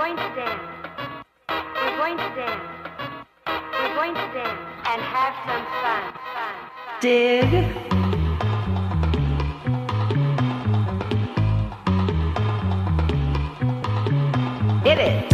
going to dance. We're going to dance. We're going to dance and have some fun. fun, fun. Dig. Hit it.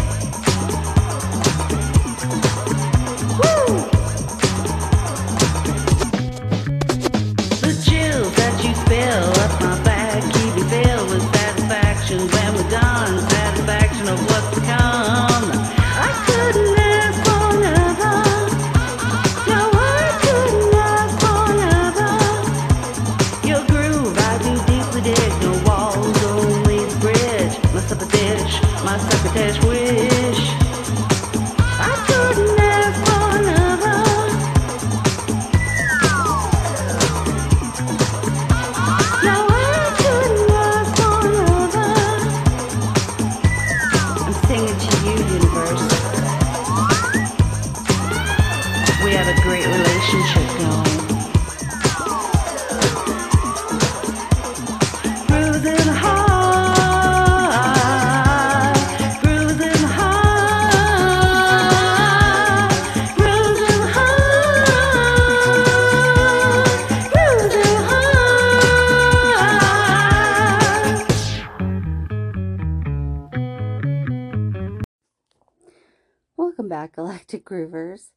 Groovers.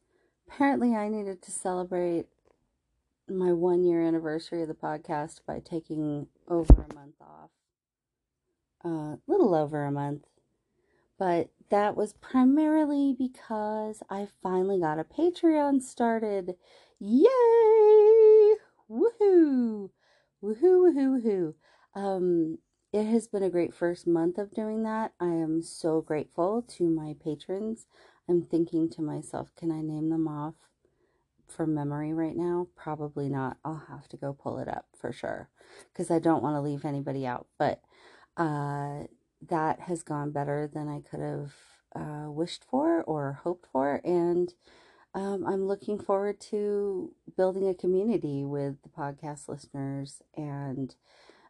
Apparently, I needed to celebrate my one year anniversary of the podcast by taking over a month off. A uh, little over a month. But that was primarily because I finally got a Patreon started. Yay! Woohoo! Woohoo, woohoo, woohoo. Um, it has been a great first month of doing that. I am so grateful to my patrons. I'm thinking to myself, can I name them off from memory right now? Probably not. I'll have to go pull it up for sure because I don't want to leave anybody out. But uh, that has gone better than I could have uh, wished for or hoped for. And um, I'm looking forward to building a community with the podcast listeners and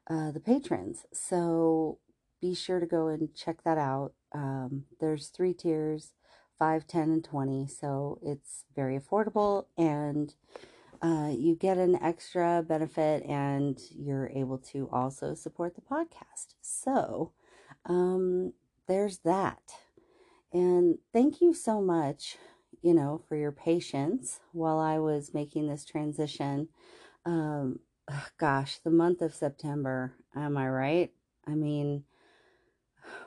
uh, the patrons. So be sure to go and check that out. Um, there's three tiers 5 10 and 20 so it's very affordable and uh, you get an extra benefit and you're able to also support the podcast. So um, there's that. And thank you so much you know for your patience while i was making this transition. Um, gosh the month of september am i right? I mean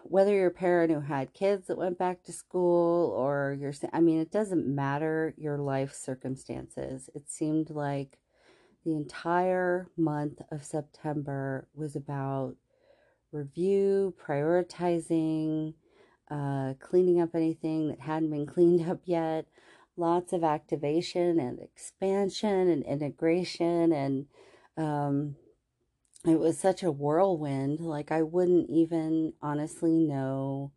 whether you're a parent who had kids that went back to school or you're i mean it doesn't matter your life circumstances. It seemed like the entire month of september was about review prioritizing uh, cleaning up anything that hadn't been cleaned up yet. Lots of activation and expansion and integration and um, it was such a whirlwind like i wouldn't even honestly know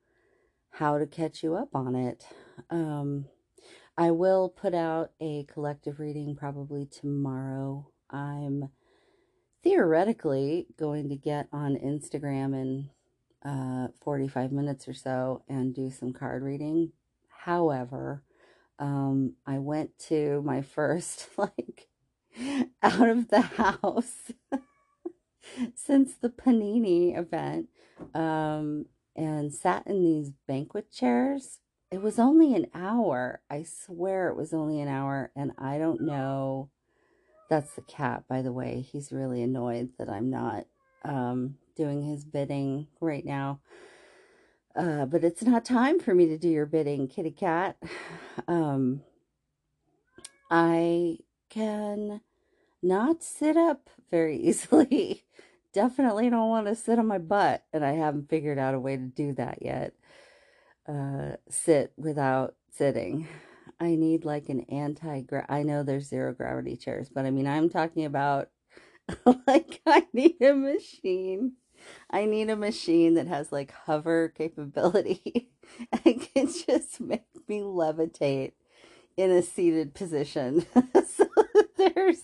how to catch you up on it. Um, i will put out a collective reading probably tomorrow. I'm theoretically going to get on instagram in uh, 45 minutes or so and do some card reading. However um, i went to my first like out of the house since the Panini event um, and sat in these banquet chairs. It was only an hour. I swear it was only an hour. And I don't know. That's the cat, by the way. He's really annoyed that I'm not um, doing his bidding right now. Uh, but it's not time for me to do your bidding, kitty cat. Um, I can not sit up very easily. Definitely don't want to sit on my butt, and I haven't figured out a way to do that yet. Uh, sit without sitting. I need like an anti-gravity. I know there's zero gravity chairs, but I mean, I'm talking about like I need a machine. I need a machine that has like hover capability and can just make me levitate in a seated position. so there's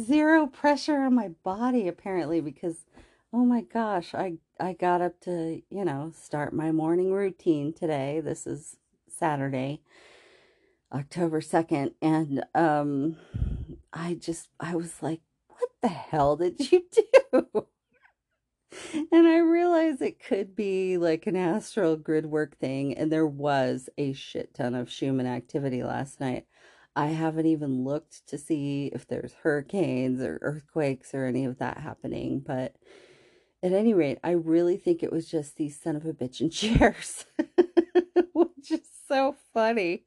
zero pressure on my body apparently because oh my gosh, I I got up to, you know, start my morning routine today. This is Saturday, October 2nd, and um I just I was like, what the hell did you do? and I realized it could be like an astral grid work thing, and there was a shit ton of Schumann activity last night. I haven't even looked to see if there's hurricanes or earthquakes or any of that happening, but at any rate, I really think it was just these son of a bitch in chairs, which is so funny.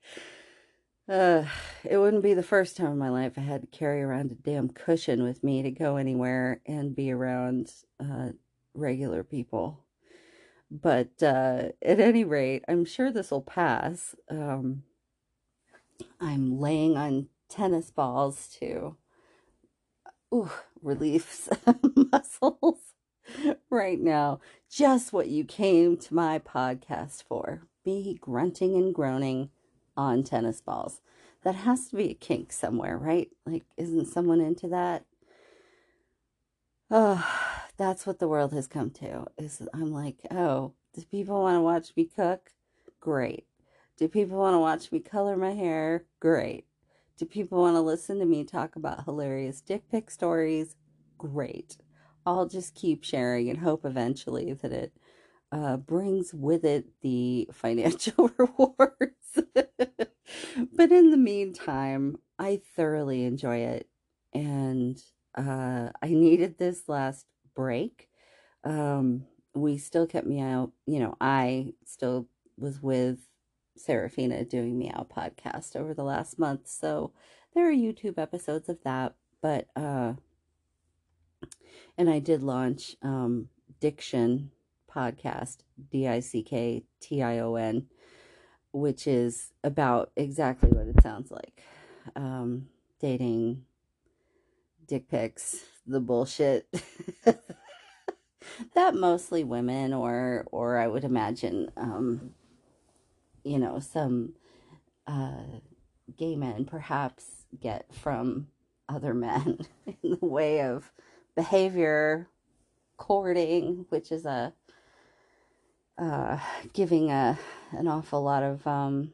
Uh, it wouldn't be the first time in my life I had to carry around a damn cushion with me to go anywhere and be around uh, regular people. But uh, at any rate, I'm sure this will pass. Um, I'm laying on tennis balls to ooh, relief muscles right now. Just what you came to my podcast for. Me grunting and groaning on tennis balls. That has to be a kink somewhere, right? Like, isn't someone into that? Oh, that's what the world has come to. Is I'm like, oh, do people want to watch me cook? Great. Do people want to watch me color my hair? Great. Do people want to listen to me talk about hilarious dick pic stories? Great. I'll just keep sharing and hope eventually that it uh, brings with it the financial rewards. but in the meantime, I thoroughly enjoy it. And uh, I needed this last break. Um, we still kept me out, you know, I still was with Serafina doing Meow podcast over the last month. So there are YouTube episodes of that. But, uh, and I did launch um, Dicktion podcast, D I C K T I O N, which is about exactly what it sounds like um, dating, dick pics, the bullshit. that mostly women, or or I would imagine, um, you know, some uh, gay men perhaps get from other men in the way of behavior, courting, which is a uh, giving a an awful lot of um,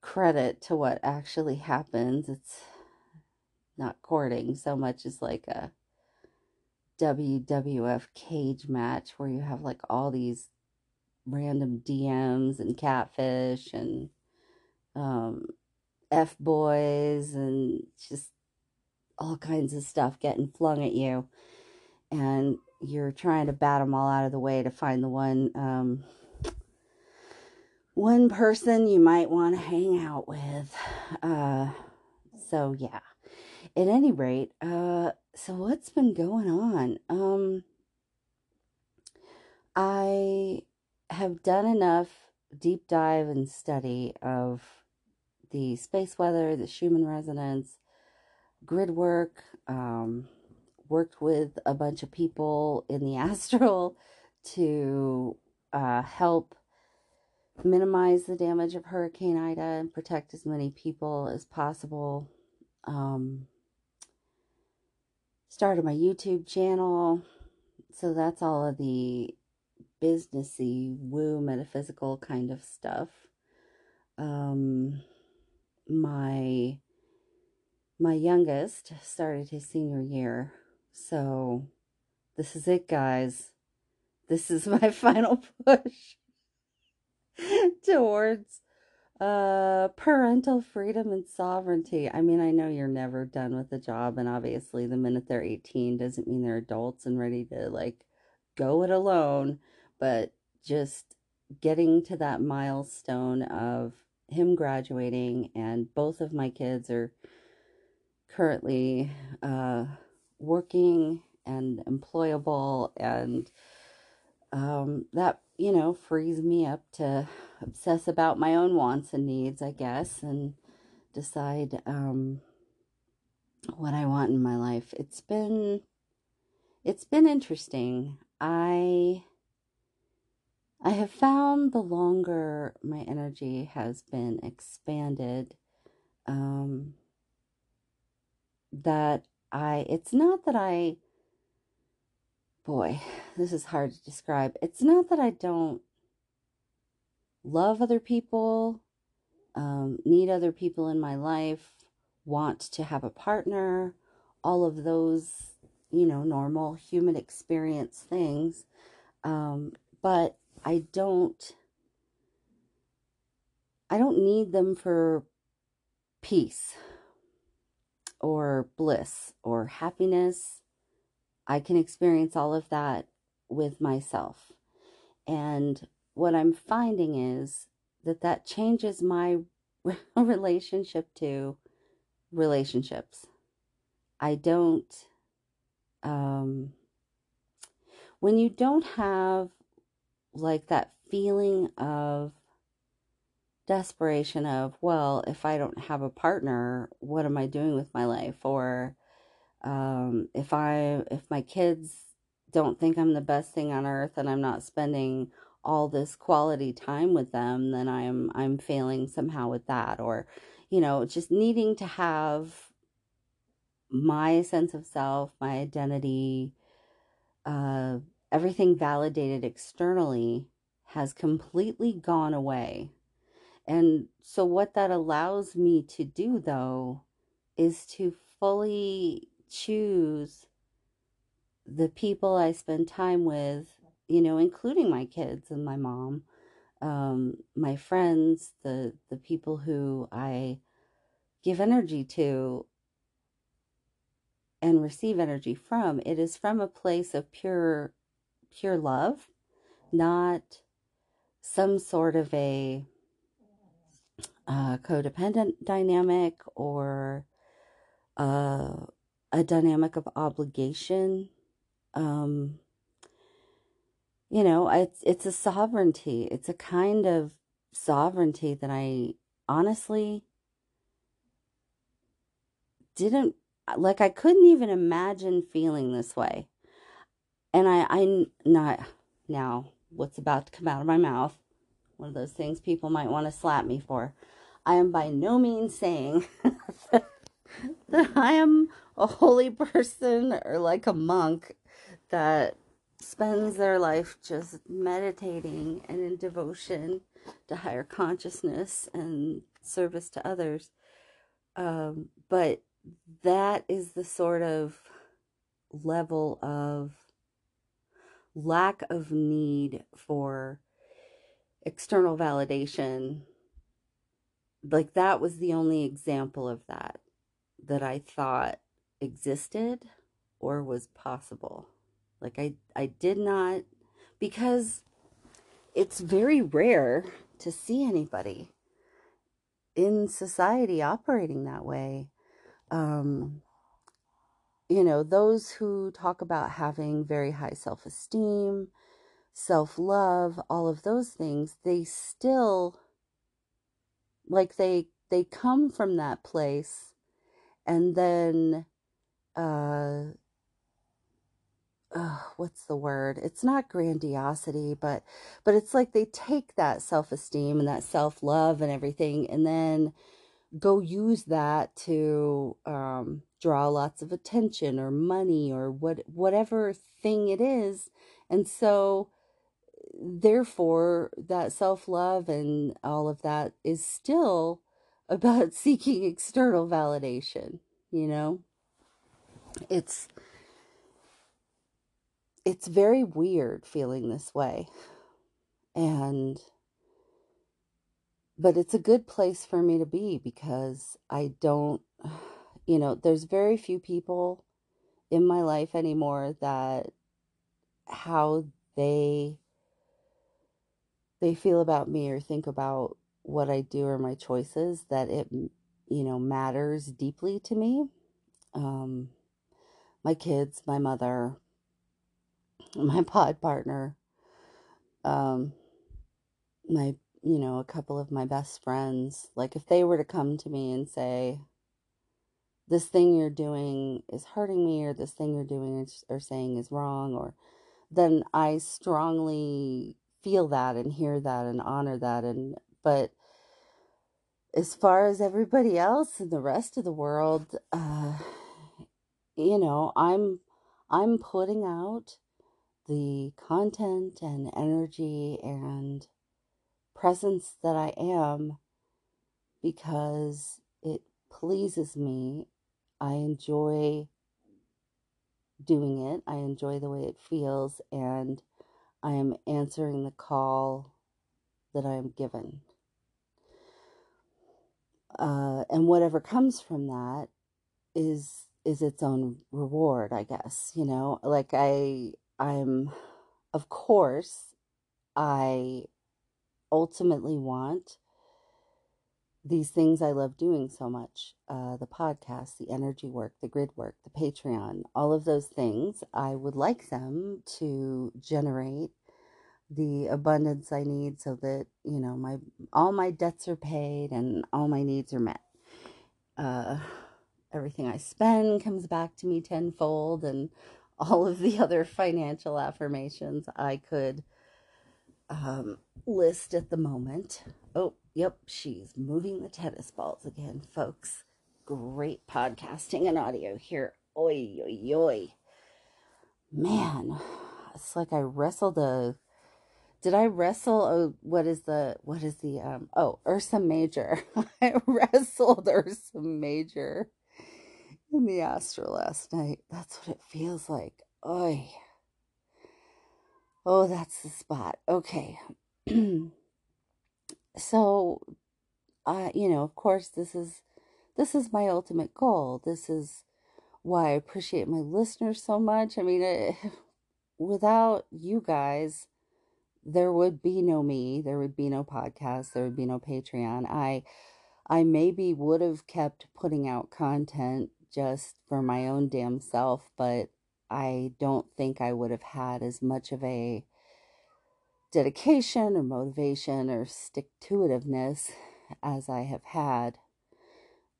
credit to what actually happens. It's not courting so much as like a WWF cage match where you have like all these random DMs and catfish and um, F boys and just all kinds of stuff getting flung at you. And you're trying to bat them all out of the way to find the one um, one person you might want to hang out with. Uh, so yeah. At any rate, uh, so what's been going on? Um, I have done enough deep dive and study of the space weather, the Schumann resonance, grid work, um, worked with a bunch of people in the astral to uh, help minimize the damage of Hurricane Ida and protect as many people as possible. Um, started my YouTube channel. So that's all of the businessy, woo, metaphysical kind of stuff. Um, my my youngest started his senior year so, this is it, guys. This is my final push towards uh parental freedom and sovereignty. I mean, I know you're never done with the job and obviously the minute they're 18 doesn't mean they're adults and ready to like go it alone, but just getting to that milestone of him graduating and both of my kids are currently uh working and employable and um, that you know frees me up to obsess about my own wants and needs i guess and decide um, what i want in my life. It's been it's been interesting. I i have found the longer my energy has been expanded um, that I it's not that I boy, this is hard to describe. It's not that I don't love other people, um, need other people in my life, want to have a partner, all of those, you know, normal human experience things. Um, but I don't. I don't need them for peace or bliss or happiness. I can experience all of that with myself. And what I'm finding is that that changes my relationship to relationships. I don't, um, when you don't have like that feeling of desperation of, well, if I don't have a partner, what am I doing with my life? Or um, if I, if my kids don't think I'm the best thing on earth and I'm not spending all this quality time with them, then I'm I'm failing somehow with that or you know, just needing to have my sense of self, my identity, uh, everything validated externally has completely gone away. And so, what that allows me to do, though, is to fully choose the people I spend time with you know, including my kids and my mom, um, my friends, the the people who I give energy to and receive energy from. It is from a place of pure pure love, not some sort of a uh, codependent dynamic or uh, a dynamic of obligation. Um, you know, it's it's a sovereignty. It's a kind of sovereignty that I honestly didn't like I couldn't even imagine feeling this way. And I I not now what's about to come out of my mouth, one of those things people might want to slap me for. I am by no means saying that I am a holy person or like a monk that spends their life just meditating and in devotion to higher consciousness and service to others. Um, but that is the sort of level of lack of need for external validation. Like, that was the only example of that that I thought existed or was possible. Like I I did not because it's very rare to see anybody in society operating that way. Um, you know, those who talk about having very high self esteem, self love, all of those things, they still like they they come from that place and then uh uh, what's the word? It's not grandiosity but but it's like they take that self-esteem and that self-love and everything and then go use that to um, draw lots of attention or money or what whatever thing it is and so therefore that self-love and all of that is still about seeking external validation you know it's it's very weird feeling this way. And, but it's a good place for me to be because I don't, you know, there's very few people in my life anymore that how they they feel about me or think about what I do or my choices that it you know matters deeply to me. Um my kids my mother my pod partner, um, my, you know, a couple of my best friends, like if they were to come to me and say, this thing you're doing is hurting me, or this thing you're doing is, or saying is wrong, or then I strongly feel that and hear that and honor that. And, but as far as everybody else in the rest of the world, uh, you know, I'm, I'm putting out the content and energy and presence that I am because it pleases me. I enjoy doing it, I enjoy the way it feels, and I am answering the call that I am given. Uh, and whatever comes from that is is its own reward, I guess. You know, like I I'm of course I ultimately want these things I love doing so much uh, the podcast, the energy work, the grid work, the Patreon, all of those things. I would like them to generate the abundance I need so that, you know, my all my debts are paid and all my needs are met. Uh, everything I spend comes back to me tenfold, and all of the other financial affirmations I could um, list at the moment. Oh, yep, she's moving the tennis balls again, folks. Great podcasting and audio here. Oi, oi, oi. Man, it's like I wrestled a. Did I wrestle a, what is the what is the um oh Ursa Major? I wrestled Ursa Major in the astral last night. That's what it feels like. Oi. Oh, that's the spot. Okay. so, uh, you know, of course, this is this is my ultimate goal. This is why I appreciate my listeners so much. I mean, it, without you guys, there would be no me. There would be no podcast. There would be no Patreon. I, I maybe would have kept putting out content just for my own damn self, but I don't think I would have had as much of a dedication or motivation or stick to itiveness as I have had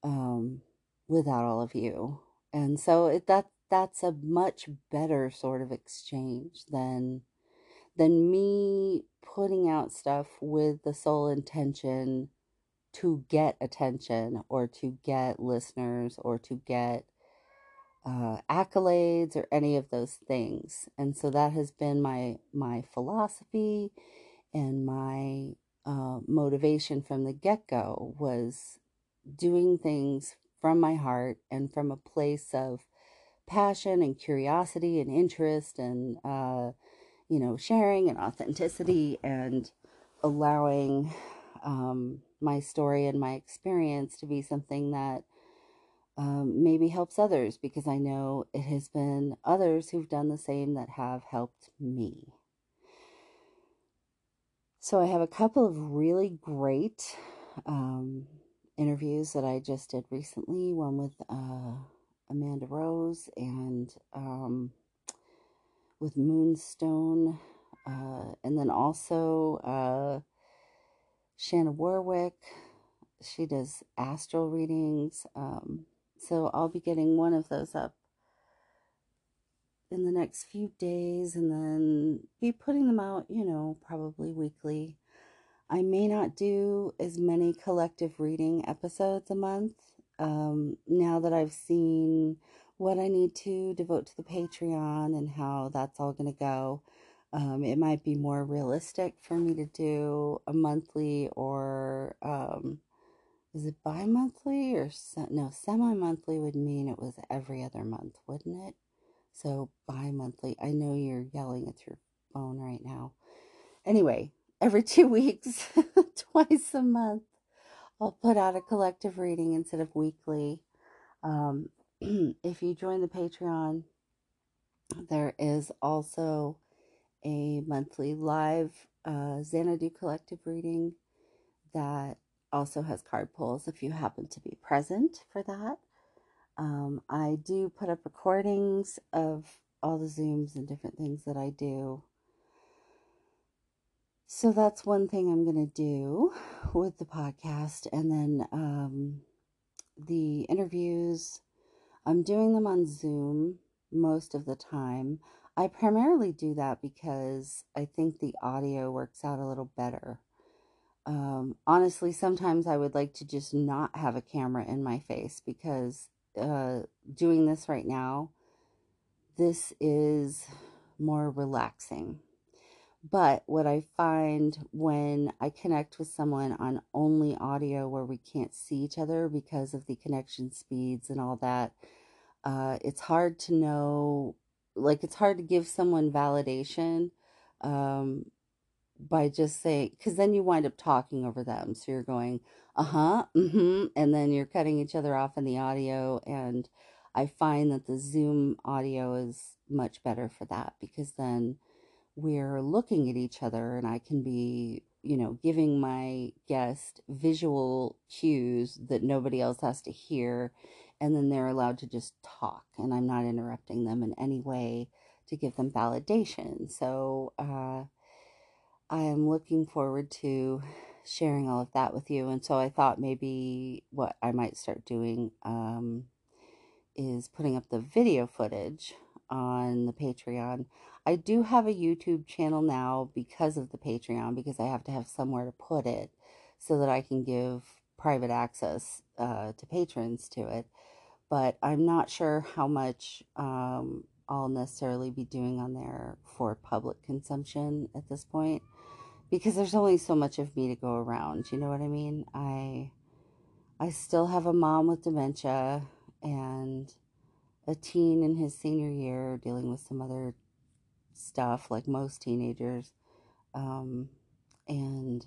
um, without all of you. And so it, that that's a much better sort of exchange than than me putting out stuff with the sole intention to get attention or to get listeners or to get uh, accolades or any of those things. And so that has been my my philosophy and my uh, motivation from the get go was doing things from my heart and from a place of passion and curiosity and interest and uh, you know sharing and authenticity and allowing um, my story and my experience to be something that um, maybe helps others because I know it has been others who've done the same that have helped me. So I have a couple of really great um, interviews that I just did recently. One with uh, Amanda Rose and um, with Moonstone, uh, and then also uh, Shanna Warwick. She does astral readings. Um, so I'll be getting one of those up in the next few days and then be putting them out, you know, probably weekly. I may not do as many collective reading episodes a month um, now that I've seen what I need to devote to the Patreon and how that's all going to go. Um, it might be more realistic for me to do a monthly or um, is it bi-monthly or se- no semi-monthly would mean it was every other month wouldn't it? So bi-monthly i know you're yelling at your phone right now. Anyway every two weeks twice a month i'll put out a collective reading instead of weekly. Um, if you join the patreon there is also a monthly live uh, xanadu collective reading that also has card pulls if you happen to be present for that. Um, I do put up recordings of all the Zooms and different things that I do. So that's one thing I'm going to do with the podcast. And then um, the interviews, I'm doing them on Zoom most of the time. I primarily do that because I think the audio works out a little better um, honestly, sometimes I would like to just not have a camera in my face because uh, doing this right now, this is more relaxing. But what I find when I connect with someone on only audio where we can't see each other because of the connection speeds and all that, uh, it's hard to know, like, it's hard to give someone validation um, by just saying, because then you wind up talking over them. So you're going, uh huh, mm hmm, and then you're cutting each other off in the audio. And I find that the Zoom audio is much better for that because then we're looking at each other and I can be, you know, giving my guest visual cues that nobody else has to hear. And then they're allowed to just talk, and I'm not interrupting them in any way to give them validation. So, uh, I am looking forward to sharing all of that with you. And so I thought maybe what I might start doing um, is putting up the video footage on the Patreon. I do have a YouTube channel now because of the Patreon, because I have to have somewhere to put it so that I can give private access uh, to patrons to it. But I'm not sure how much um, I'll necessarily be doing on there for public consumption at this point because there's only so much of me to go around. You know what I mean? I I still have a mom with dementia and a teen in his senior year dealing with some other stuff like most teenagers. Um, and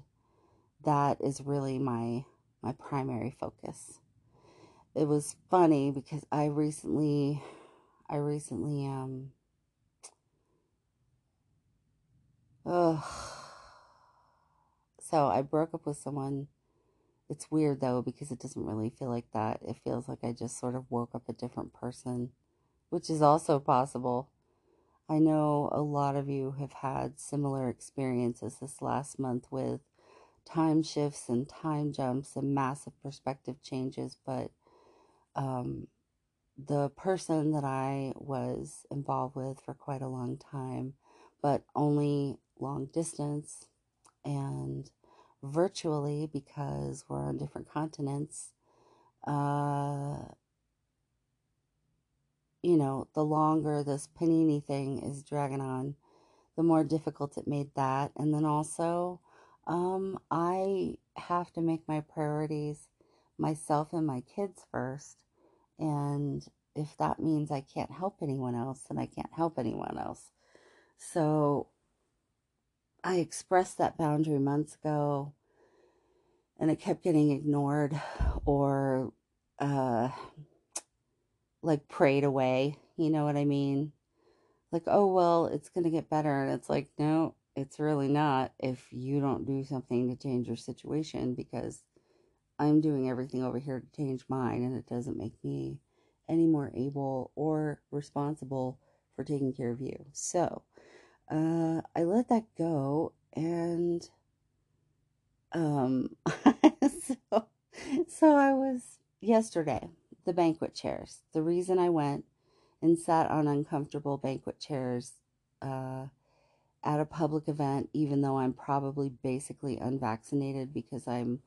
that is really my my primary focus. It was funny because I recently I recently um ugh so I broke up with someone. It's weird though because it doesn't really feel like that. It feels like I just sort of woke up a different person, which is also possible. I know a lot of you have had similar experiences this last month with time shifts and time jumps and massive perspective changes, but um, the person that I was involved with for quite a long time, but only long distance and virtually because we're on different continents. Uh, you know, the longer this panini thing is dragging on, the more difficult it made that. And then also, um, I have to make my priorities myself and my kids first. And if that means I can't help anyone else, then I can't help anyone else. So I expressed that boundary months ago and it kept getting ignored or uh like prayed away, you know what I mean? Like, oh well, it's going to get better and it's like, no, it's really not if you don't do something to change your situation because I'm doing everything over here to change mine and it doesn't make me any more able or responsible for taking care of you. So, uh, I let that go and um so so I was yesterday the banquet chairs. The reason I went and sat on uncomfortable banquet chairs uh, at a public event, even though I'm probably basically unvaccinated because I'm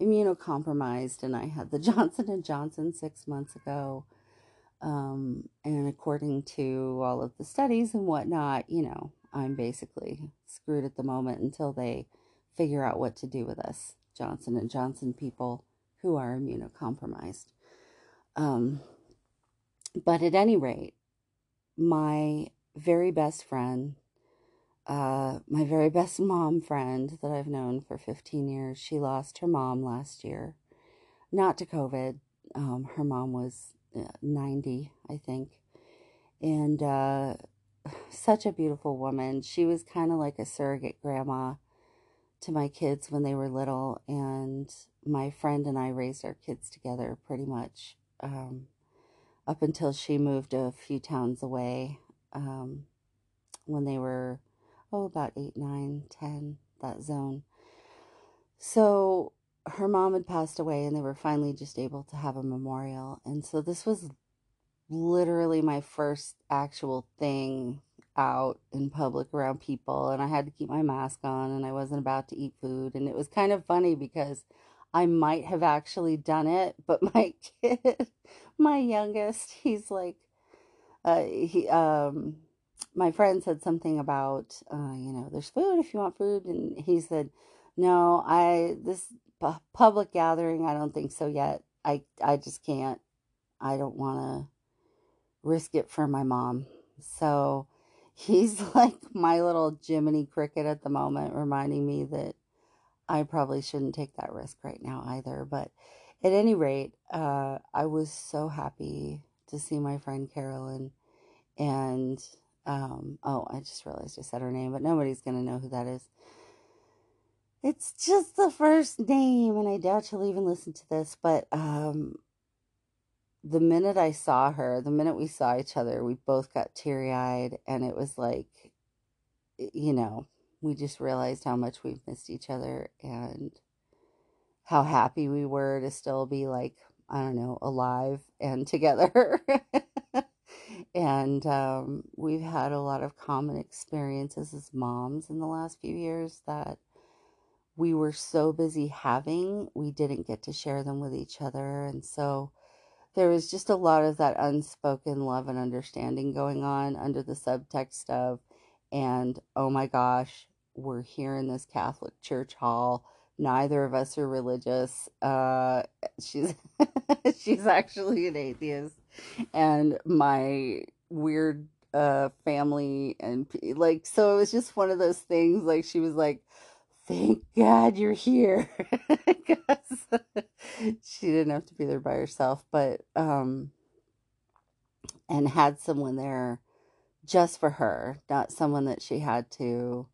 immunocompromised and I had the Johnson and Johnson six months ago. Um, and according to all of the studies and whatnot, you know, I'm basically screwed at the moment until they figure out what to do with us, Johnson and Johnson people who are immunocompromised. Um, but at any rate, my very best friend, uh, my very best mom friend that I've known for 15 years, she lost her mom last year. Not to COVID. Um, her mom was uh, 90, I think. And uh, such a beautiful woman. She was kind of like a surrogate grandma to my kids when they were little, and my friend and I raised our kids together pretty much um, up until she moved a few towns away um, when they were, oh, about eight, nine, ten, that zone. So her mom had passed away, and they were finally just able to have a memorial. And so this was literally my first actual thing out in public around people and I had to keep my mask on and I wasn't about to eat food and it was kind of funny because I might have actually done it but my kid my youngest he's like uh he um my friend said something about, uh, you know, there's food if you want food. And he said, no, I, this pu- public gathering, I don't think so yet. I, I just can't, I don't want to risk it for my mom. So he's like my little Jiminy Cricket at the moment, reminding me that I probably shouldn't take that risk right now either. But at any rate, uh, I was so happy to see my friend Carolyn. And, um, oh, I just realized I said her name, but nobody's going to know who that is. It's just the first name, and I doubt she'll even listen to this. But um, the minute I saw her, the minute we saw each other, we both got teary eyed, and it was like, you know, we just realized how much we've missed each other and how happy we were to still be like, I don't know, alive and together. and um, we've had a lot of common experiences as moms in the last few years that we were so busy having, we didn't get to share them with each other. And so there was just a lot of that unspoken love and understanding going on under the subtext of, and oh my gosh, we're here in this Catholic church hall. Neither of us are religious. Uh, she's she's actually an atheist, and my weird uh family and like so it was just one of those things like she was like thank god you're here. Because she didn't have to be there by herself but um and had someone there just for her not someone that she had to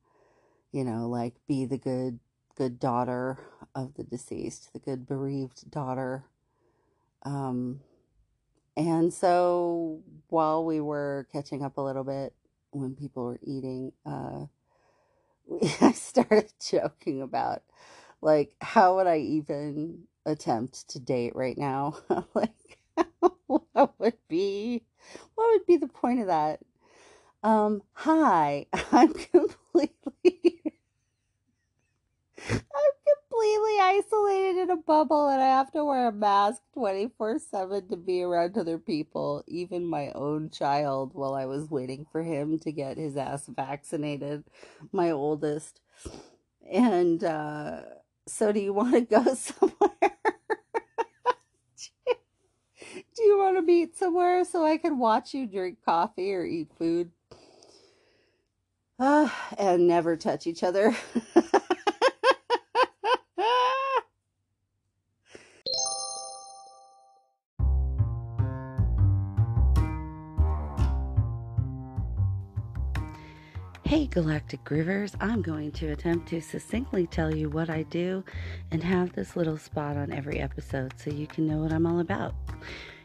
you know like be the good good daughter of the deceased the good bereaved daughter. Um and so while we were catching up a little bit when people were eating, uh, I started joking about like how would I even attempt to date right now? like what would be what would be the point of that? Um, hi, I'm completely I'm completely isolated in a bubble and I have to wear a mask 24 7 to be around other people, even my own child, while I was waiting for him to get his ass vaccinated, my oldest. And uh, so, do you want to go somewhere? do you want to meet somewhere so I can watch you drink coffee or eat food? Uh, and never touch each other. Hey, Galactic Groovers, I'm going to attempt to succinctly tell you what I do and have this little spot on every episode so you can know what I'm all about.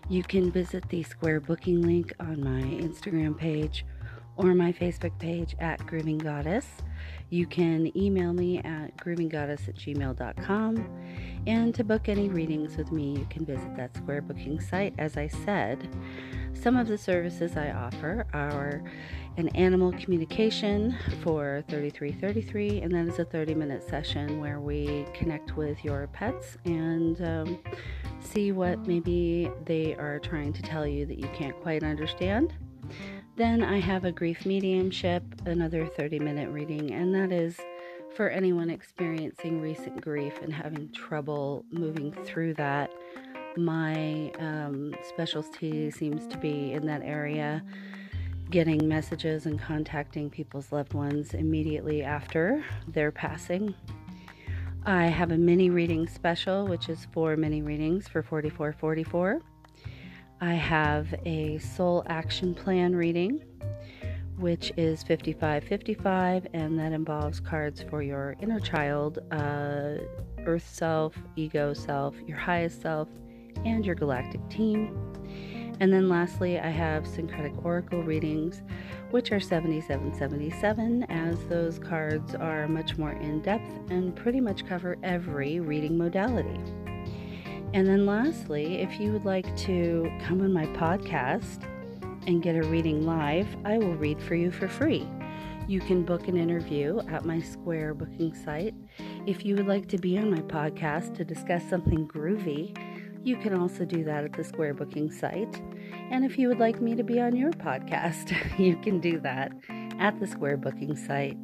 You can visit the square booking link on my Instagram page or my Facebook page at Grooving Goddess. You can email me at groovinggoddess at gmail.com. And to book any readings with me, you can visit that square booking site. As I said, some of the services I offer are an animal communication for 3333, and that is a 30 minute session where we connect with your pets and um, see what maybe they are trying to tell you that you can't quite understand. Then I have a grief mediumship, another 30 minute reading, and that is for anyone experiencing recent grief and having trouble moving through that. My um, specialty seems to be in that area getting messages and contacting people's loved ones immediately after their passing. I have a mini reading special, which is four mini readings for 4444. I have a soul action plan reading, which is 5555, and that involves cards for your inner child, uh, earth self, ego self, your highest self, and your galactic team. And then lastly, I have syncretic oracle readings, which are 7777, as those cards are much more in depth and pretty much cover every reading modality. And then lastly, if you would like to come on my podcast and get a reading live, I will read for you for free. You can book an interview at my Square booking site. If you would like to be on my podcast to discuss something groovy, you can also do that at the Square booking site. And if you would like me to be on your podcast, you can do that at the Square Booking site.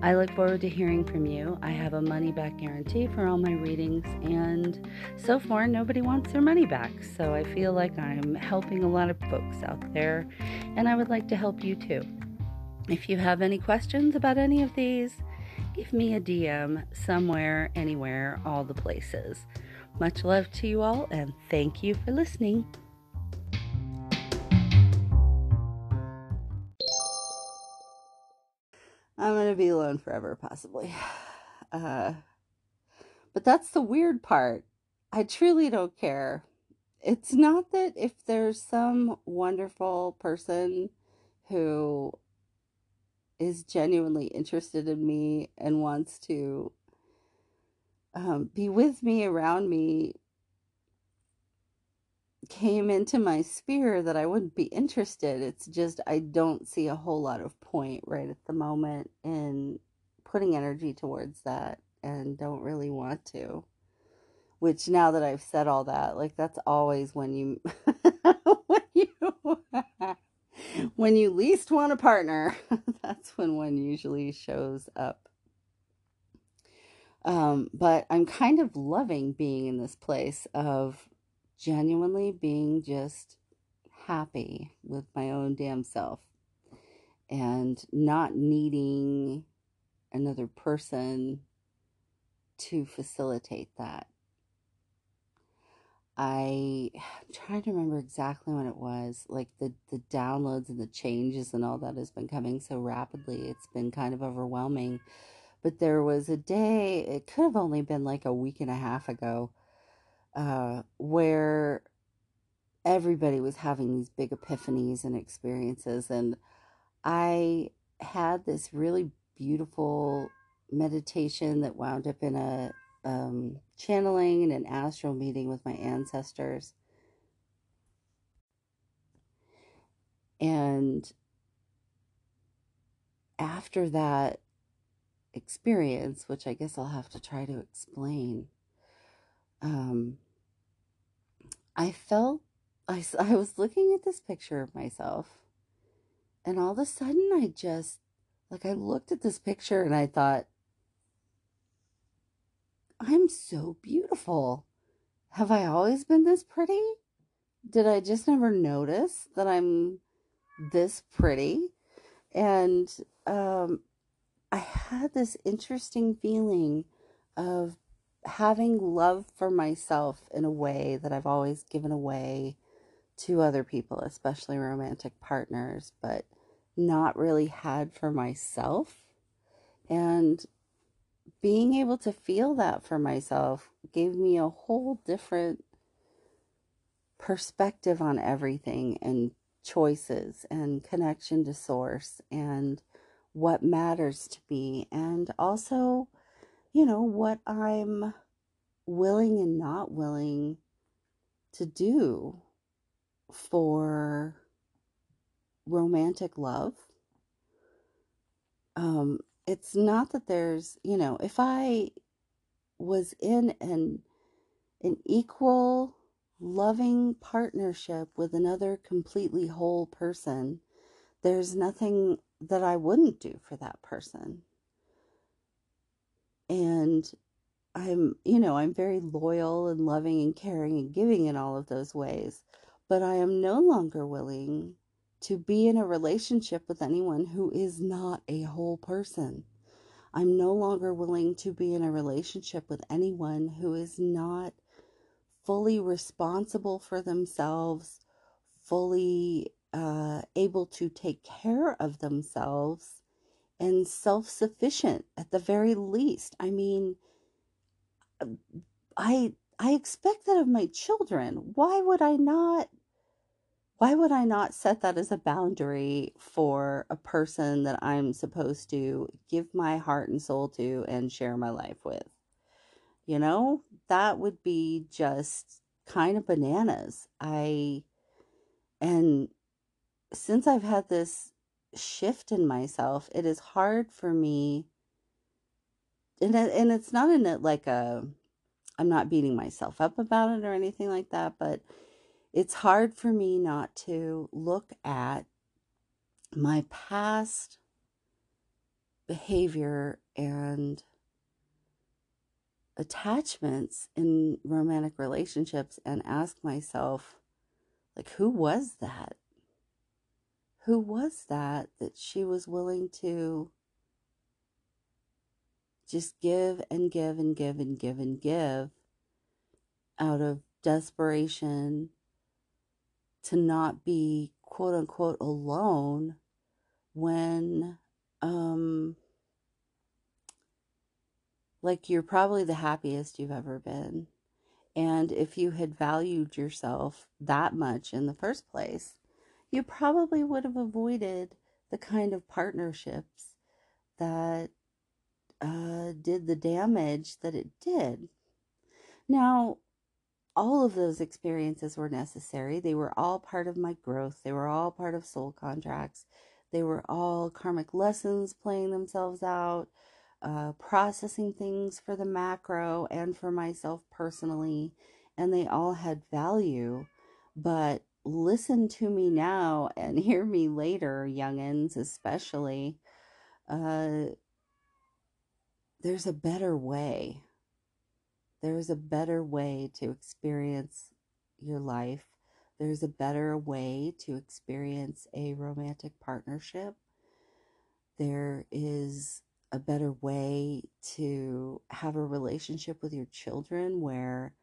I look forward to hearing from you. I have a money back guarantee for all my readings, and so far, nobody wants their money back. So I feel like I'm helping a lot of folks out there, and I would like to help you too. If you have any questions about any of these, give me a DM somewhere, anywhere, all the places. Much love to you all, and thank you for listening. I'm going to be alone forever, possibly. Uh, but that's the weird part. I truly don't care. It's not that if there's some wonderful person who is genuinely interested in me and wants to um, be with me, around me, came into my sphere that I wouldn't be interested. It's just I don't see a whole lot of point right at the moment in putting energy towards that and don't really want to. Which now that I've said all that, like that's always when you when you when you least want a partner, that's when one usually shows up. Um, but I'm kind of loving being in this place of genuinely being just happy with my own damn self and not needing another person to facilitate that. I, I'm trying to remember exactly when it was. Like the, the downloads and the changes and all that has been coming so rapidly. It's been kind of overwhelming. But there was a day, it could have only been like a week and a half ago, uh, where everybody was having these big epiphanies and experiences. And I had this really beautiful meditation that wound up in a um, channeling and an astral meeting with my ancestors. And after that experience, which I guess I'll have to try to explain, um, I felt I, I was looking at this picture of myself, and all of a sudden, I just like I looked at this picture and I thought, I'm so beautiful. Have I always been this pretty? Did I just never notice that I'm this pretty? And um, I had this interesting feeling of having love for myself in a way that I've always given away to other people, especially romantic partners, but not really had for myself. And being able to feel that for myself gave me a whole different perspective on everything and choices and connection to source and what matters to me and also you know what I'm willing and not willing to do for romantic love. Um it's not that there's, you know, if I was in an an equal loving partnership with another completely whole person, there's nothing that I wouldn't do for that person. And I'm, you know, I'm very loyal and loving and caring and giving in all of those ways, but I am no longer willing to be in a relationship with anyone who is not a whole person. I'm no longer willing to be in a relationship with anyone who is not fully responsible for themselves, fully uh, able to take care of themselves, and self sufficient at the very least. I mean, I I expect that of my children. Why would I not why would I not set that as a boundary for a person that I'm supposed to give my heart and soul to and share my life with? You know, that would be just kind of bananas. I, and since I've had this shift in myself, it is hard for me, and, and it's not in it like a, I'm not beating myself up about it or anything like that, but it's hard for me not to look at my past behavior and attachments in romantic relationships and ask myself, like, who was that? Who was that that she was willing to just give and give and give and give and give out of desperation to not be quote unquote alone when um like you're probably the happiest you've ever been. And if you had valued yourself that much in the first place you probably would have avoided the kind of partnerships that uh, did the damage that it did now all of those experiences were necessary. They were all part of my growth. They were all part of soul contracts. They were all karmic lessons playing themselves out, uh, processing things for the macro and for myself personally. And they all had value. But listen to me now and hear me later, youngins, especially. Uh, there's a better way there's a better way to experience your life. There's a better way to experience a romantic partnership. There is a better way to have a relationship with your children where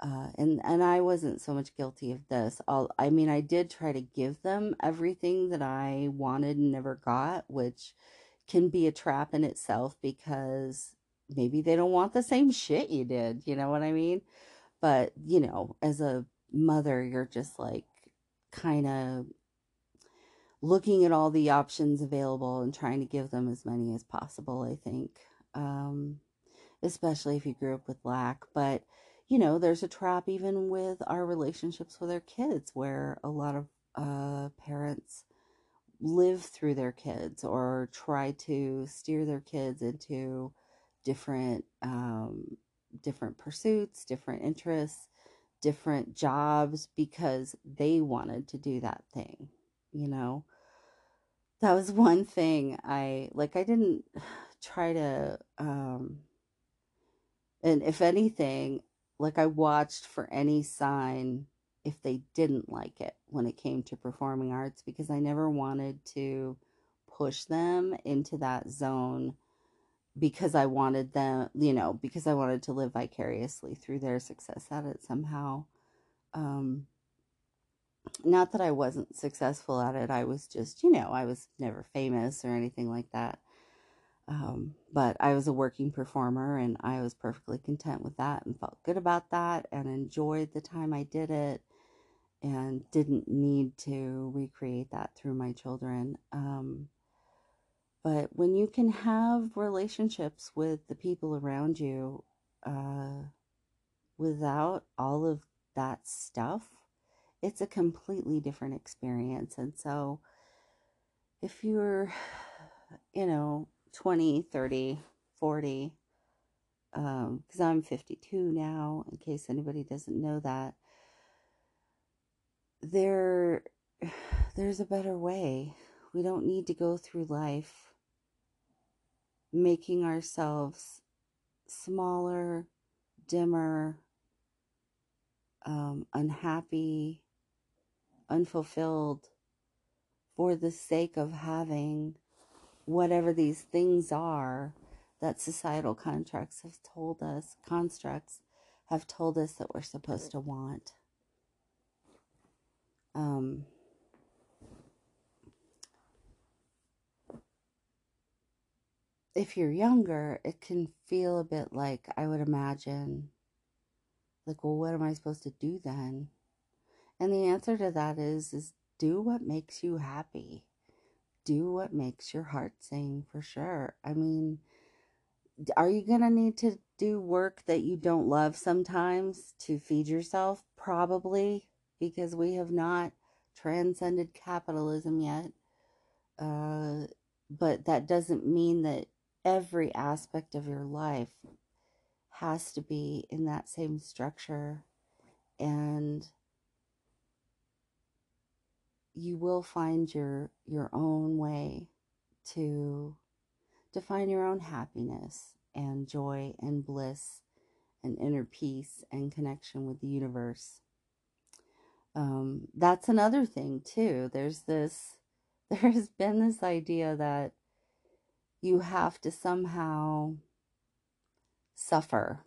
uh, and and I wasn't so much guilty of this. All I mean, I did try to give them everything that I wanted and never got, which can be a trap in itself because maybe they don't want the same shit you did. You know what I mean? But, you know, as a mother, you're just like kind of looking at all the options available and trying to give them as many as possible, I think. Um, especially if you grew up with lack. But, you know, there's a trap even with our relationships with our kids where a lot of uh, parents live through their kids or try to steer their kids into different um, different pursuits, different interests, different jobs because they wanted to do that thing, you know. That was one thing I like I didn't try to um and if anything, like I watched for any sign if they didn't like it when it came to performing arts because I never wanted to push them into that zone because I wanted them, you know, because I wanted to live vicariously through their success at it somehow. Um, not that I wasn't successful at it, I was just, you know, I was never famous or anything like that. Um, but I was a working performer and I was perfectly content with that and felt good about that and enjoyed the time I did it and didn't need to recreate that through my children. Um, but when you can have relationships with the people around you uh, without all of that stuff, it's a completely different experience. And so if you're, you know, 20, 30, 40, because um, I'm 52 now, in case anybody doesn't know that, there, there's a better way. We don't need to go through life making ourselves smaller, dimmer, um, unhappy, unfulfilled for the sake of having whatever these things are that societal contracts have told us, constructs have told us that we're supposed to want. Um, if you're younger, it can feel a bit like I would imagine, like, well, what am I supposed to do then? And the answer to that is, is do what makes you happy. Do what makes your heart sing for sure. I mean, are you going to need to do work that you don't love sometimes to feed yourself? Probably, because we have not transcended capitalism yet. Uh, but that doesn't mean that every aspect of your life has to be in that same structure and you will find your your own way to define your own happiness and joy and bliss and inner peace and connection with the universe. Um, that's another thing too. There's this, there has been this idea that you have to somehow suffer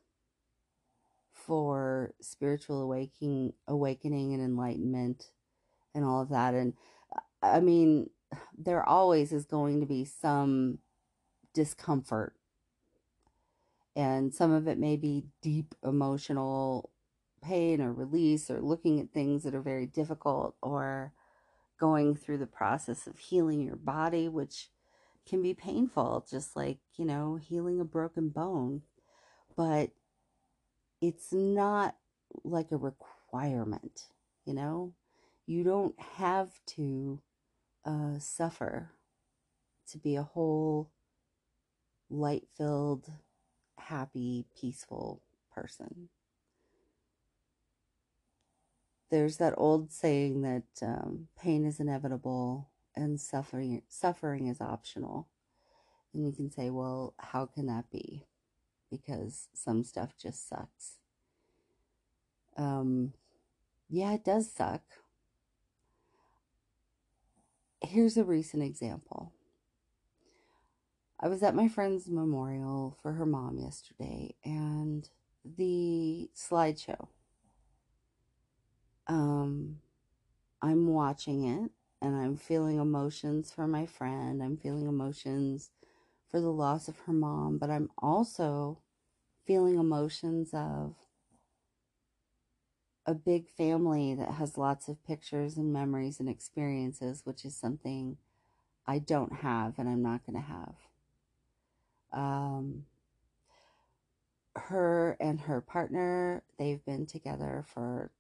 for spiritual awakening, awakening and enlightenment and all of that. And I mean, there always is going to be some discomfort. And some of it may be deep emotional pain or release or looking at things that are very difficult or going through the process of healing your body, which can be painful, just like, you know, healing a broken bone. But it's not like a requirement, you know? You don't have to uh, suffer to be a whole, light filled, happy, peaceful person. There's that old saying that um, pain is inevitable and suffering suffering is optional. And you can say, well, how can that be? Because some stuff just sucks. Um, yeah, it does suck. Here's a recent example. I was at my friend's memorial for her mom yesterday, and the slideshow. Um, I'm watching it, and I'm feeling emotions for my friend. I'm feeling emotions for the loss of her mom, but I'm also feeling emotions of a big family that has lots of pictures and memories and experiences, which is something I don't have and I'm not going to have. Um, her and her partner, they've been together for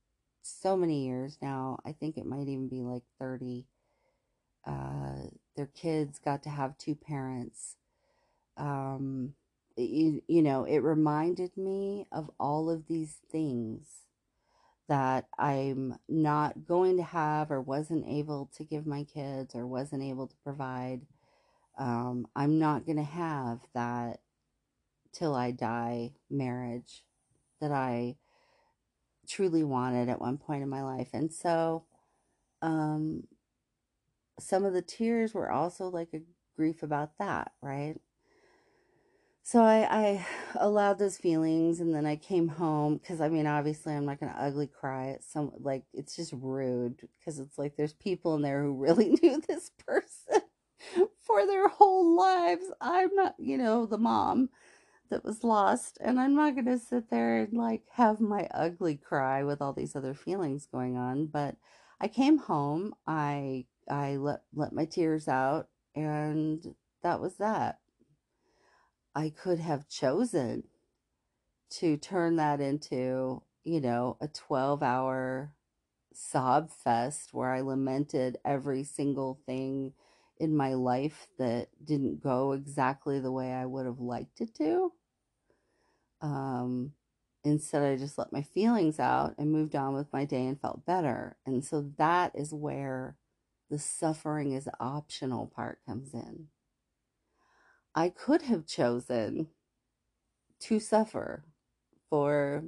so many years now. I think it might even be like 30. Uh, their kids got to have two parents. Um, you, you know, it reminded me of all of these things that I'm not going to have or wasn't able to give my kids or wasn't able to provide. Um, I'm not going to have that till I die marriage that I truly wanted at one point in my life. And so, um, some of the tears were also like a grief about that, right? So I, I allowed those feelings and then I came home because I mean, obviously, I'm not going to ugly cry at some, like, it's just rude because it's like there's people in there who really knew this person for their whole lives. I'm not, you know, the mom that was lost. And I'm not going to sit there and like have my ugly cry with all these other feelings going on. But I came home, I, I let, let my tears out, and that was that. I could have chosen to turn that into, you know, a 12 hour sob fest where I lamented every single thing in my life that didn't go exactly the way I would have liked it to. Um, instead, I just let my feelings out and moved on with my day and felt better. And so that is where the suffering is optional part comes in. I could have chosen to suffer for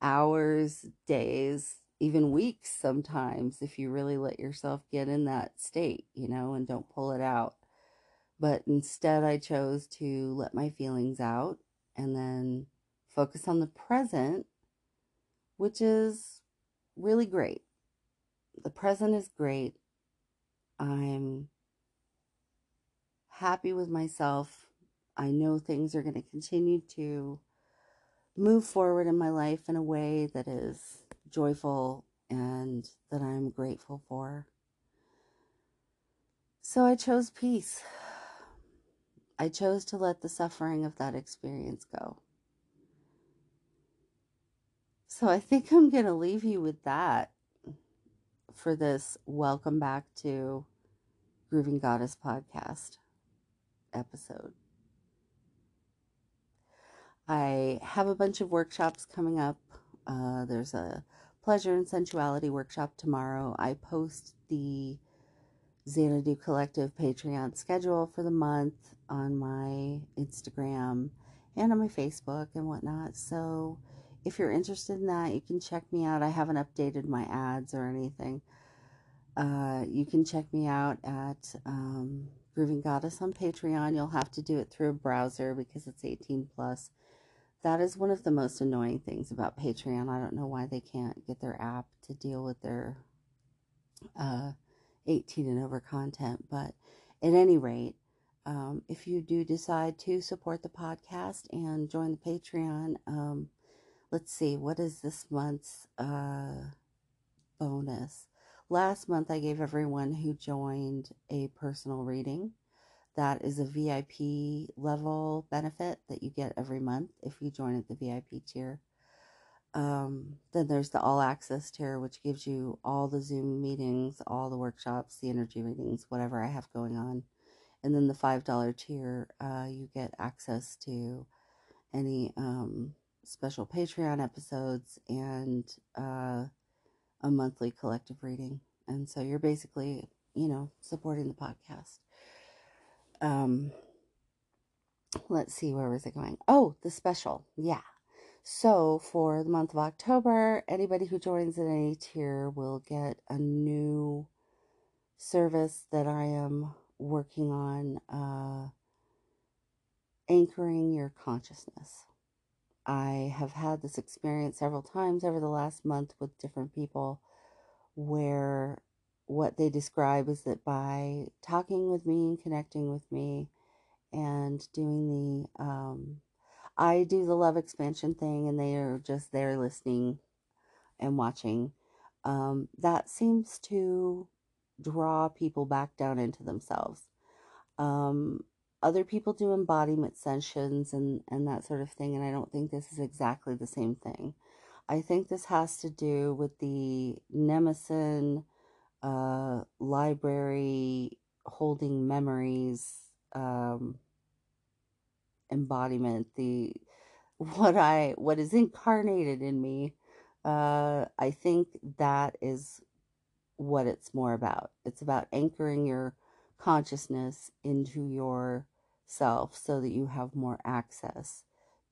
hours, days, even weeks sometimes if you really let yourself get in that state, you know, and don't pull it out. But instead, I chose to let my feelings out and then focus on the present, which is really great. The present is great. I'm happy with myself. I know things are going to continue to move forward in my life in a way that is joyful and that I'm grateful for. So I chose peace. I chose to let the suffering of that experience go. So I think I'm going to leave you with that for this welcome back to Grooving Goddess podcast episode. I have a bunch of workshops coming up. Uh, there's a pleasure and sensuality workshop tomorrow. I post the Xanadu Collective Patreon schedule for the month on my Instagram and on my Facebook and whatnot. So if you're interested in that, you can check me out. I haven't updated my ads or anything. Uh, you can check me out at um, Grooving Goddess on Patreon. You'll have to do it through a browser because it's 18 plus. That is one of the most annoying things about Patreon. I don't know why they can't get their app to deal with their uh, 18 and over content. But at any rate, um, if you do decide to support the podcast and join the Patreon, um, let's see, what is this month's uh, bonus? Last month, I gave everyone who joined a personal reading. That is a VIP level benefit that you get every month if you join at the VIP tier. Um, then there's the all access tier, which gives you all the Zoom meetings, all the workshops, the energy readings, whatever I have going on. And then the $5 tier, uh, you get access to any um, special Patreon episodes and uh, a monthly collective reading. And so you're basically, you know, supporting the podcast. Um, let's see, where was it going? Oh, the special. Yeah. So for the month of October, anybody who joins at any tier will get a new service that I am working on uh, anchoring your consciousness. I have had this experience several times over the last month with different people where what they describe is that by talking with me and connecting with me and doing the um, I do the love expansion thing and they are just there listening and watching. Um, that seems to draw people back down into themselves. Um, other people do embodiment sessions and, and that sort of thing, and I don't think this is exactly the same thing. I think this has to do with the Nemesis uh, library holding memories um, embodiment, the what I what is incarnated in me. Uh, I think that is what it's more about. It's about anchoring your consciousness into yourself so that you have more access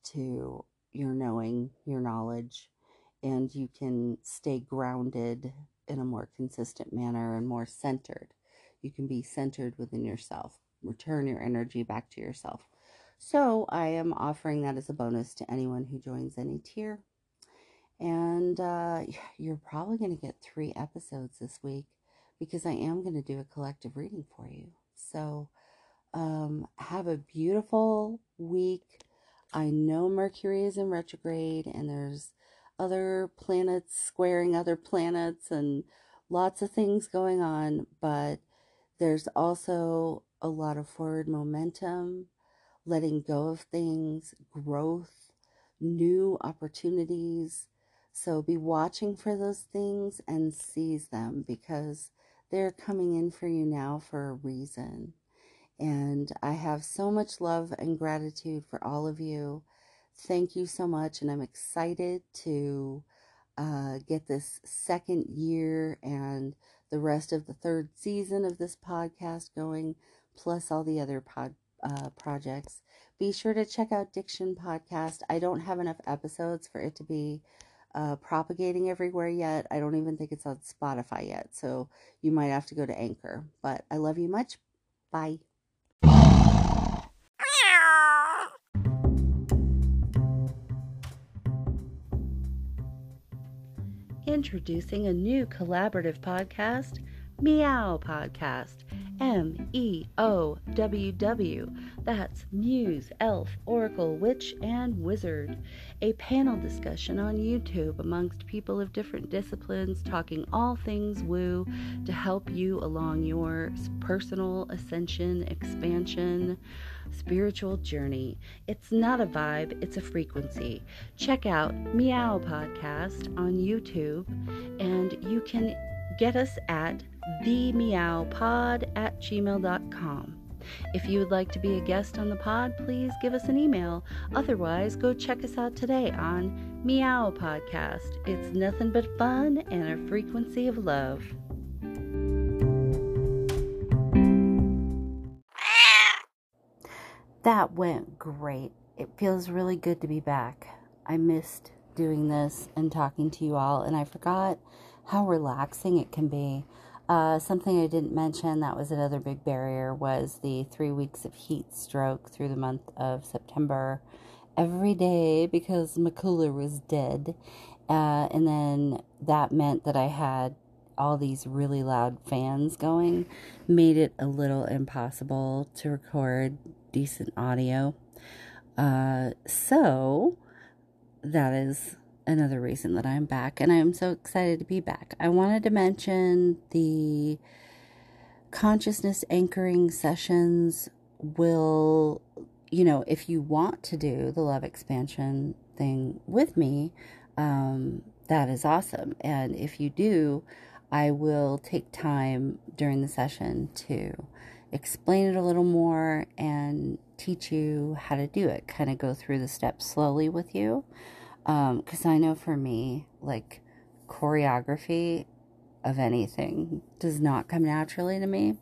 to your knowing, your knowledge, and you can stay grounded in a more consistent manner and more centered. You can be centered within yourself, return your energy back to yourself. So I am offering that as a bonus to anyone who joins any tier. And uh, you're probably going to get three episodes this week because I am going to do a collective reading for you. So um, have a beautiful week. I know Mercury is in retrograde and there's other planets squaring other planets and lots of things going on, but there's also a lot of forward momentum, letting go of things, growth, new opportunities. So be watching for those things and seize them because they're coming in for you now for a reason. And I have so much love and gratitude for all of you. Thank you so much. And I'm excited to uh, get this second year and the rest of the third season of this podcast going, plus all the other pod uh, projects. Be sure to check out Dicktion Podcast. I don't have enough episodes for it to be uh, propagating everywhere yet. I don't even think it's on Spotify yet. So you might have to go to Anchor. But I love you much. Bye. Introducing a new collaborative podcast, Meow Podcast. M E O W W. That's Muse, Elf, Oracle, Witch, and Wizard. A panel discussion on YouTube amongst people of different disciplines talking all things woo to help you along your personal ascension, expansion, spiritual journey. It's not a vibe, it's a frequency. Check out Meow Podcast on YouTube, and you can get us at themeowpod at gmail.com. If you would like to be a guest on the pod, please give us an email. Otherwise, go check us out today on Meow Podcast. It's nothing but fun and a frequency of love. That went great. It feels really good to be back. I missed doing this and talking to you all, and I forgot how relaxing it can be. Uh, something I didn't mention that was another big barrier was the three weeks of heat stroke through the month of September every day because my cooler was dead. Uh, and then that meant that I had all these really loud fans going, made it a little impossible to record decent audio. Uh, so that is another reason that I'm back, and I'm so excited to be back. I wanted to mention the consciousness anchoring sessions will, you know, if you want to do the love expansion thing with me, um, that is awesome. And if you do, I will take time during the session to explain it a little more and teach you how to do it, kind of go through the steps slowly with you. Because um, I know for me, like choreography of anything does not come naturally to me.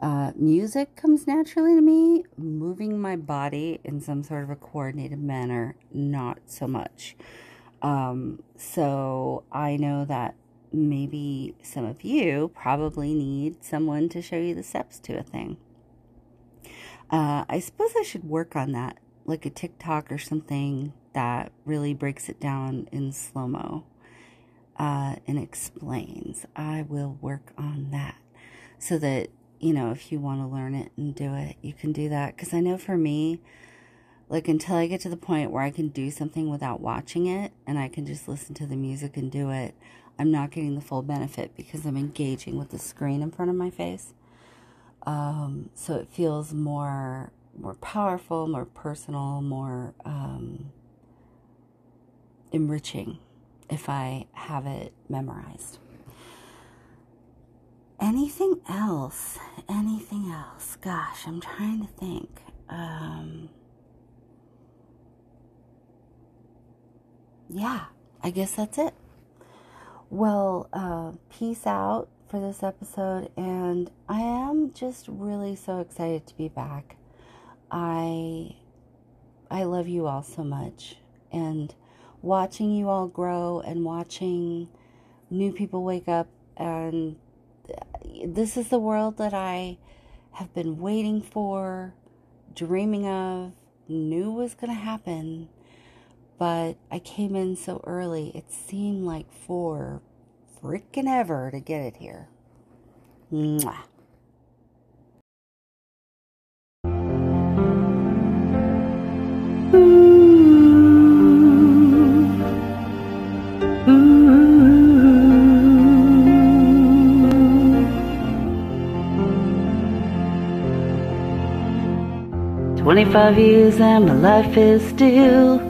Uh, music comes naturally to me. Moving my body in some sort of a coordinated manner, not so much. Um, so I know that maybe some of you probably need someone to show you the steps to a thing. Uh, I suppose I should work on that, like a TikTok or something that really breaks it down in slow mo uh, and explains. I will work on that so that, you know, if you want to learn it and do it, you can do that. Because I know for me, like until I get to the point where I can do something without watching it and I can just listen to the music and do it, I'm not getting the full benefit because I'm engaging with the screen in front of my face. Um, so it feels more more powerful, more personal, more um, enriching if I have it memorized. Anything else? Anything else? Gosh, I'm trying to think. Um, yeah, I guess that's it. Well, uh, peace out for this episode, and I am just really so excited to be back. I I love you all so much, and watching you all grow and watching new people wake up, and this is the world that I have been waiting for, dreaming of, knew was going to happen but I came in so early, it seemed like four freaking ever to get it here. Mwah. Twenty-five years and my life is still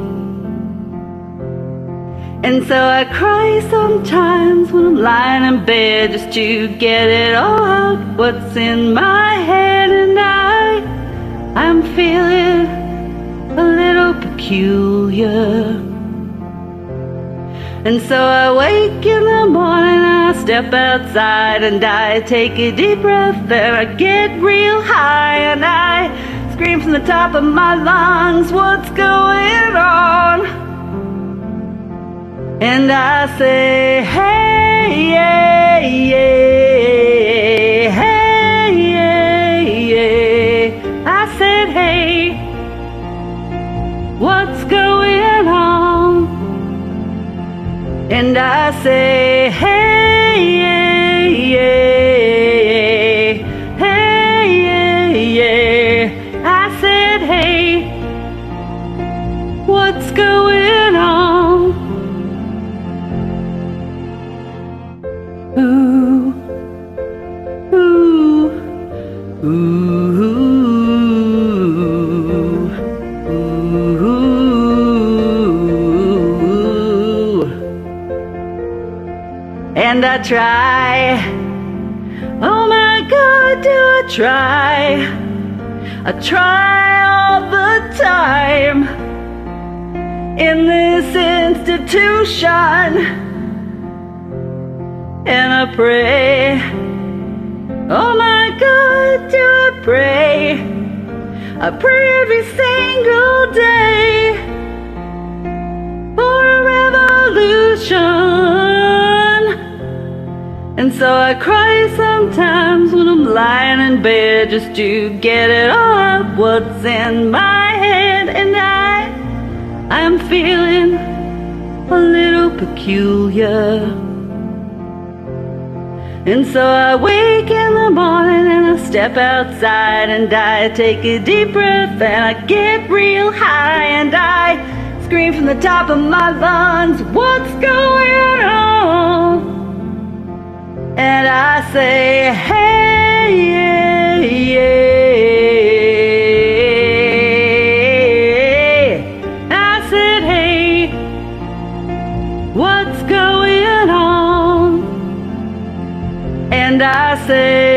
And so I cry sometimes when I'm lying in bed just to get it all out what's in my head. And I I'm feeling a little peculiar. And so I wake in the morning, I step outside and I take a deep breath then I get real high and I scream from the top of my lungs, what's going on? And I say, hey, yeah, yeah, hey, yeah, yeah. I said, hey, what's going on? And I say, hey, yeah, I try. Oh my God, do I try? I try all the time in this institution. And I pray, oh my God, do I pray? I pray every single day for a revolution. So I cry sometimes when I'm lying in bed just to get it off what's in my head. And I, I'm feeling a little peculiar. And so I wake in the morning and I step outside and I take a deep breath and I get real high and I scream from the top of my lungs, what's going on? And I say, hey, yeah, yeah. I said, hey, what's going on? And I say,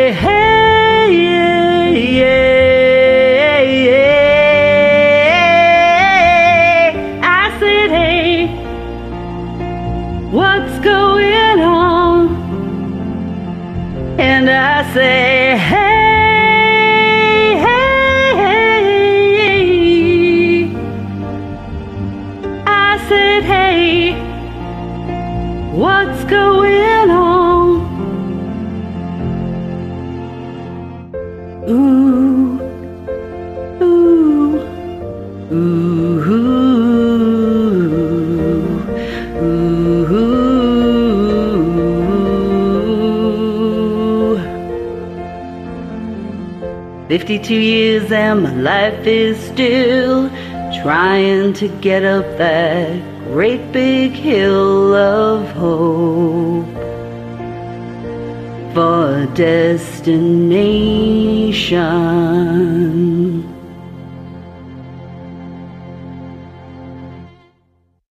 52 years and my life is still trying to get up that great big hill of hope for destination.